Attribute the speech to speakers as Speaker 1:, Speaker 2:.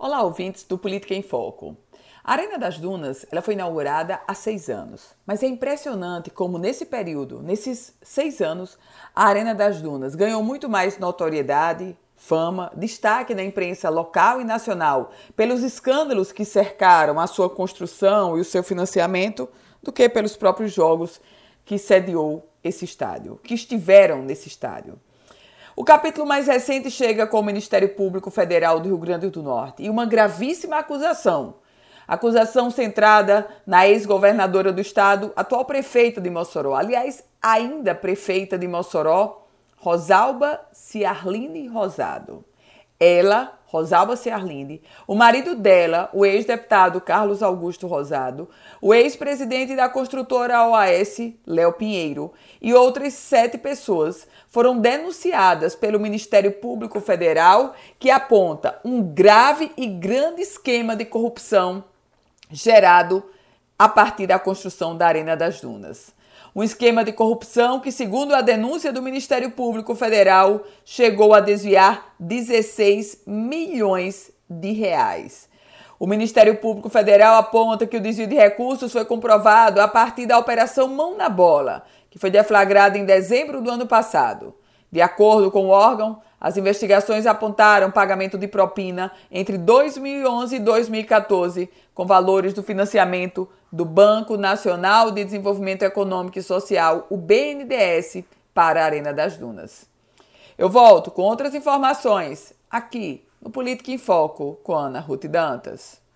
Speaker 1: Olá, ouvintes do Política em Foco. A Arena das Dunas ela foi inaugurada há seis anos, mas é impressionante como nesse período, nesses seis anos, a Arena das Dunas ganhou muito mais notoriedade, fama, destaque na imprensa local e nacional pelos escândalos que cercaram a sua construção e o seu financiamento do que pelos próprios jogos que sediou esse estádio, que estiveram nesse estádio. O capítulo mais recente chega com o Ministério Público Federal do Rio Grande do Norte e uma gravíssima acusação. Acusação centrada na ex-governadora do estado, atual prefeita de Mossoró, aliás, ainda prefeita de Mossoró, Rosalba Ciarline Rosado. Ela Rosalba Ciarline, o marido dela, o ex-deputado Carlos Augusto Rosado, o ex-presidente da construtora OAS, Léo Pinheiro, e outras sete pessoas foram denunciadas pelo Ministério Público Federal, que aponta um grave e grande esquema de corrupção gerado a partir da construção da Arena das Dunas. Um esquema de corrupção que, segundo a denúncia do Ministério Público Federal, chegou a desviar 16 milhões de reais. O Ministério Público Federal aponta que o desvio de recursos foi comprovado a partir da Operação Mão na Bola, que foi deflagrada em dezembro do ano passado. De acordo com o órgão, as investigações apontaram pagamento de propina entre 2011 e 2014, com valores do financiamento do Banco Nacional de Desenvolvimento Econômico e Social, o BNDES, para a Arena das Dunas. Eu volto com outras informações aqui no Política em Foco com Ana Ruth Dantas.